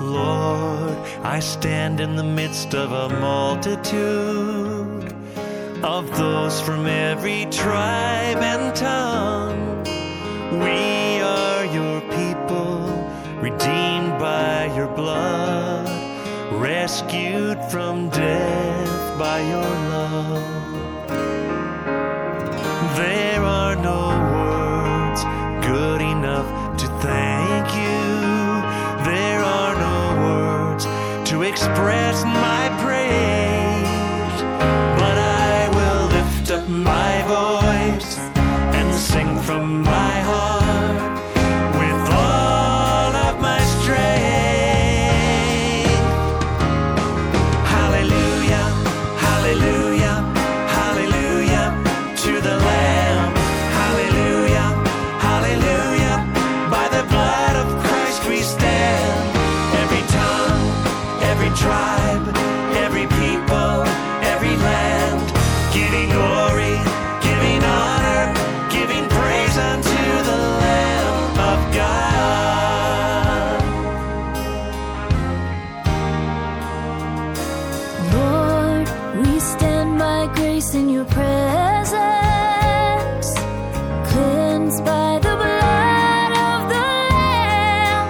Lord, I stand in the midst of a multitude of those from every tribe and tongue. We are your people, redeemed by your blood, rescued from death by your love. express my praise. in your presence, cleansed by the blood of the Lamb.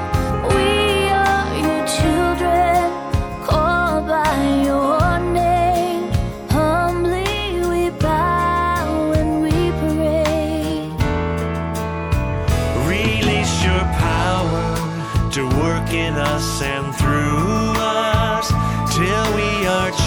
We are your children, called by your name. Humbly we bow and we pray. Release your power to work in us and through us till we are.